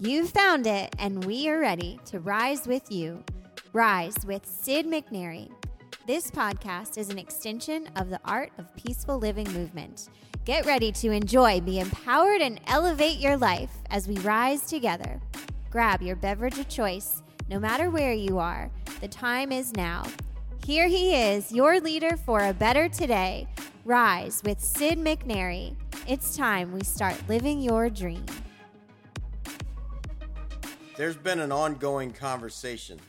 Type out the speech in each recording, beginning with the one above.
You've found it, and we are ready to rise with you. Rise with Sid McNairy. This podcast is an extension of the Art of Peaceful Living movement. Get ready to enjoy, be empowered, and elevate your life as we rise together. Grab your beverage of choice, no matter where you are. The time is now. Here he is, your leader for a better today. Rise with Sid McNairy. It's time we start living your dream. There's been an ongoing conversation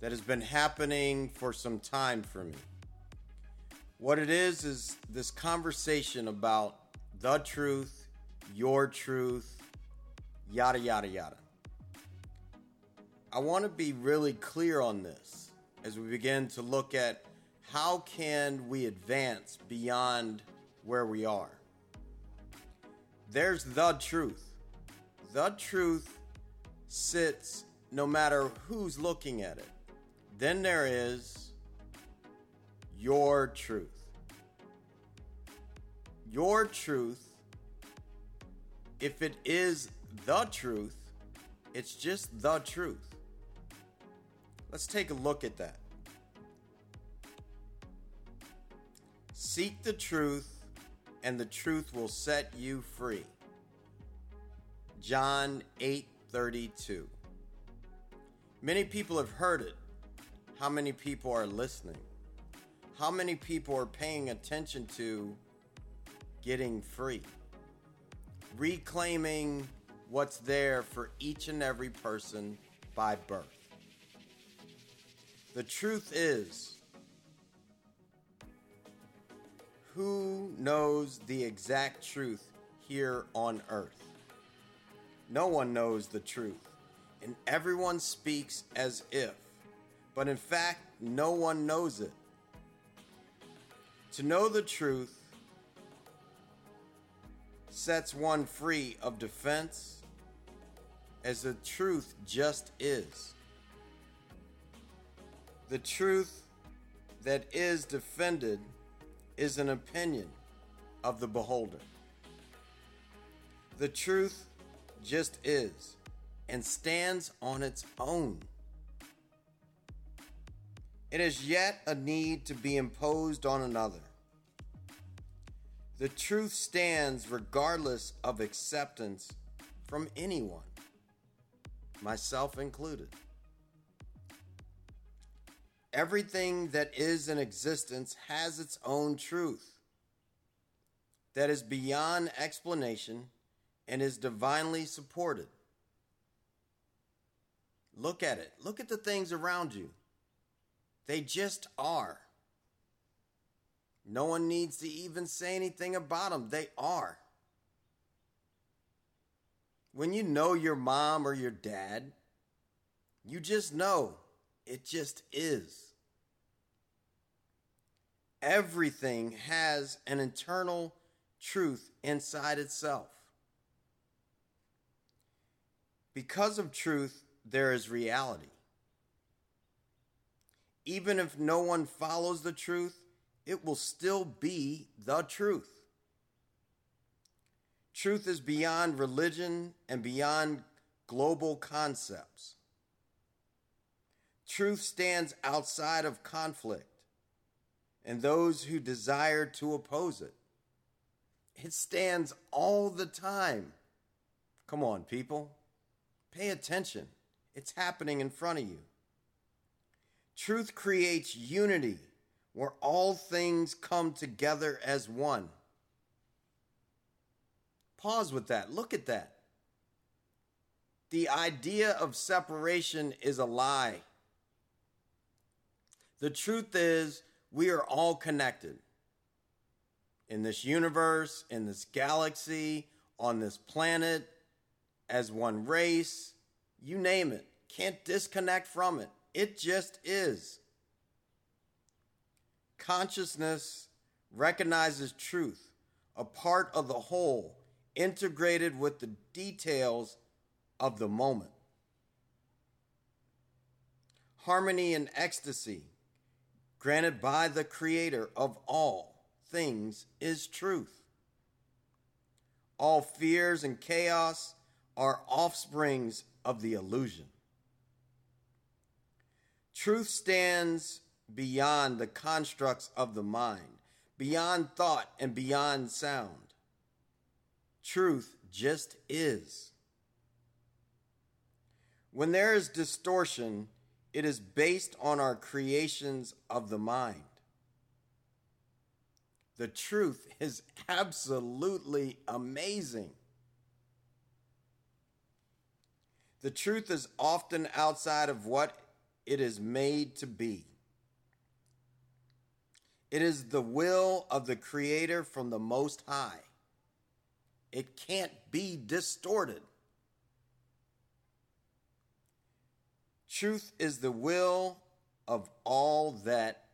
that has been happening for some time for me. What it is is this conversation about the truth, your truth, yada, yada, yada. I want to be really clear on this as we begin to look at how can we advance beyond where we are. There's the truth. The truth sits no matter who's looking at it. Then there is your truth. Your truth, if it is the truth, it's just the truth. Let's take a look at that. Seek the truth, and the truth will set you free. John 8 32. Many people have heard it. How many people are listening? How many people are paying attention to getting free? Reclaiming what's there for each and every person by birth. The truth is, who knows the exact truth here on earth? No one knows the truth, and everyone speaks as if, but in fact, no one knows it. To know the truth sets one free of defense, as the truth just is. The truth that is defended is an opinion of the beholder. The truth just is and stands on its own. It is yet a need to be imposed on another. The truth stands regardless of acceptance from anyone, myself included. Everything that is in existence has its own truth that is beyond explanation and is divinely supported. Look at it. Look at the things around you. They just are. No one needs to even say anything about them. They are. When you know your mom or your dad, you just know it just is. Everything has an internal truth inside itself. Because of truth, there is reality. Even if no one follows the truth, it will still be the truth. Truth is beyond religion and beyond global concepts. Truth stands outside of conflict and those who desire to oppose it. It stands all the time. Come on, people. Pay attention. It's happening in front of you. Truth creates unity where all things come together as one. Pause with that. Look at that. The idea of separation is a lie. The truth is, we are all connected in this universe, in this galaxy, on this planet as one race, you name it. Can't disconnect from it. It just is. Consciousness recognizes truth, a part of the whole, integrated with the details of the moment. Harmony and ecstasy, granted by the Creator of all things, is truth. All fears and chaos are offsprings of the illusion. Truth stands beyond the constructs of the mind, beyond thought and beyond sound. Truth just is. When there is distortion, it is based on our creations of the mind. The truth is absolutely amazing. The truth is often outside of what it is made to be. It is the will of the Creator from the Most High. It can't be distorted. Truth is the will of all that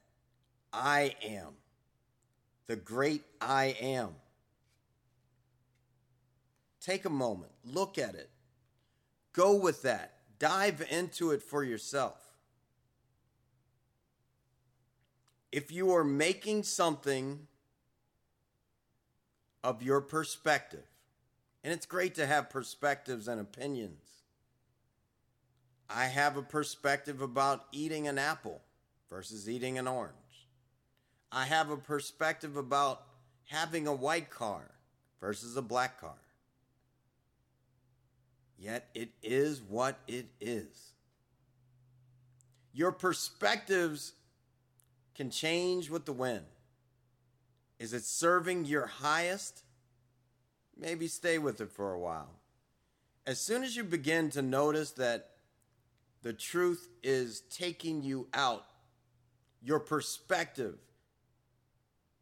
I am, the great I am. Take a moment, look at it, go with that, dive into it for yourself. if you are making something of your perspective, and it's great to have perspectives and opinions. I have a perspective about eating an apple versus eating an orange. I have a perspective about having a white car versus a black car. Yet it is what it is. Your perspectives can change with the wind. Is it serving your highest? Maybe stay with it for a while. As soon as you begin to notice that the truth is taking you out, your perspective,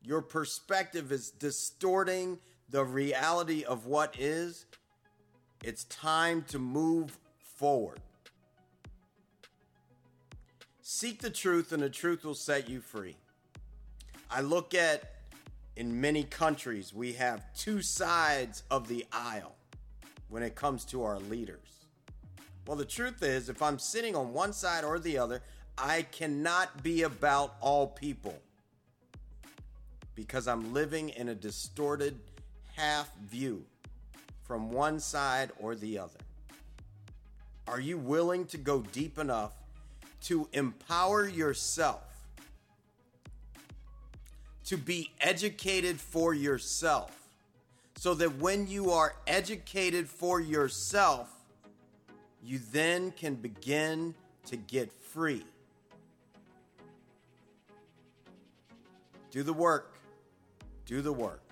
your perspective is distorting the reality of what is, it's time to move forward. Seek the truth, and the truth will set you free. I look at in many countries, we have two sides of the aisle when it comes to our leaders. Well, the truth is, if I'm sitting on one side or the other, I cannot be about all people because I'm living in a distorted half view from one side or the other. Are you willing to go deep enough to empower yourself, to be educated for yourself, so that when you are educated for yourself, you then can begin to get free. Do the work. Do the work.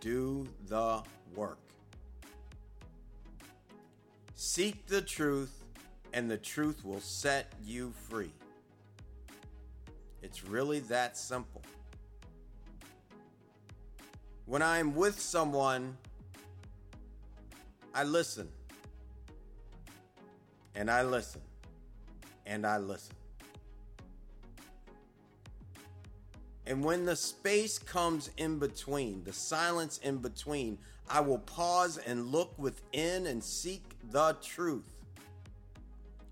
Do the work. Seek the truth and the truth will set you free. It's really that simple. When I'm with someone, I listen. And I listen. And I listen. And when the space comes in between, the silence in between, I will pause and look within and seek the truth.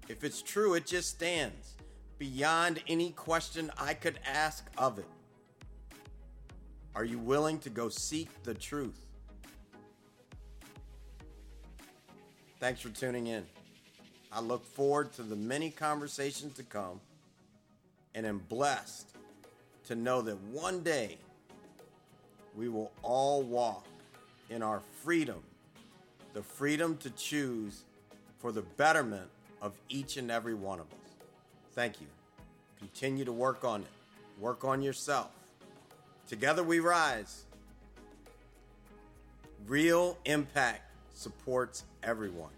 If it's true, it just stands beyond any question I could ask of it. Are you willing to go seek the truth? Thanks for tuning in. I look forward to the many conversations to come and am blessed to know that one day we will all walk in our freedom, the freedom to choose for the betterment of each and every one of us. Thank you. Continue to work on it, work on yourself. Together we rise. Real impact supports everyone.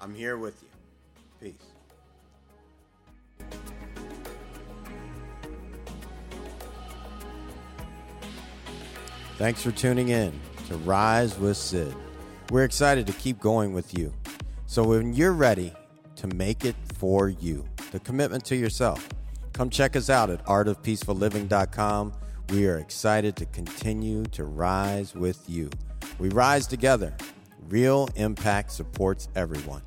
I'm here with you. Peace. Thanks for tuning in to Rise with Sid. We're excited to keep going with you. So when you're ready, to make it for you. The commitment to yourself. Come check us out at artofpeacefulliving.com. We are excited to continue to rise with you. We rise together. Real impact supports everyone.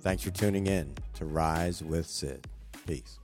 Thanks for tuning in to Rise with Sid. Peace.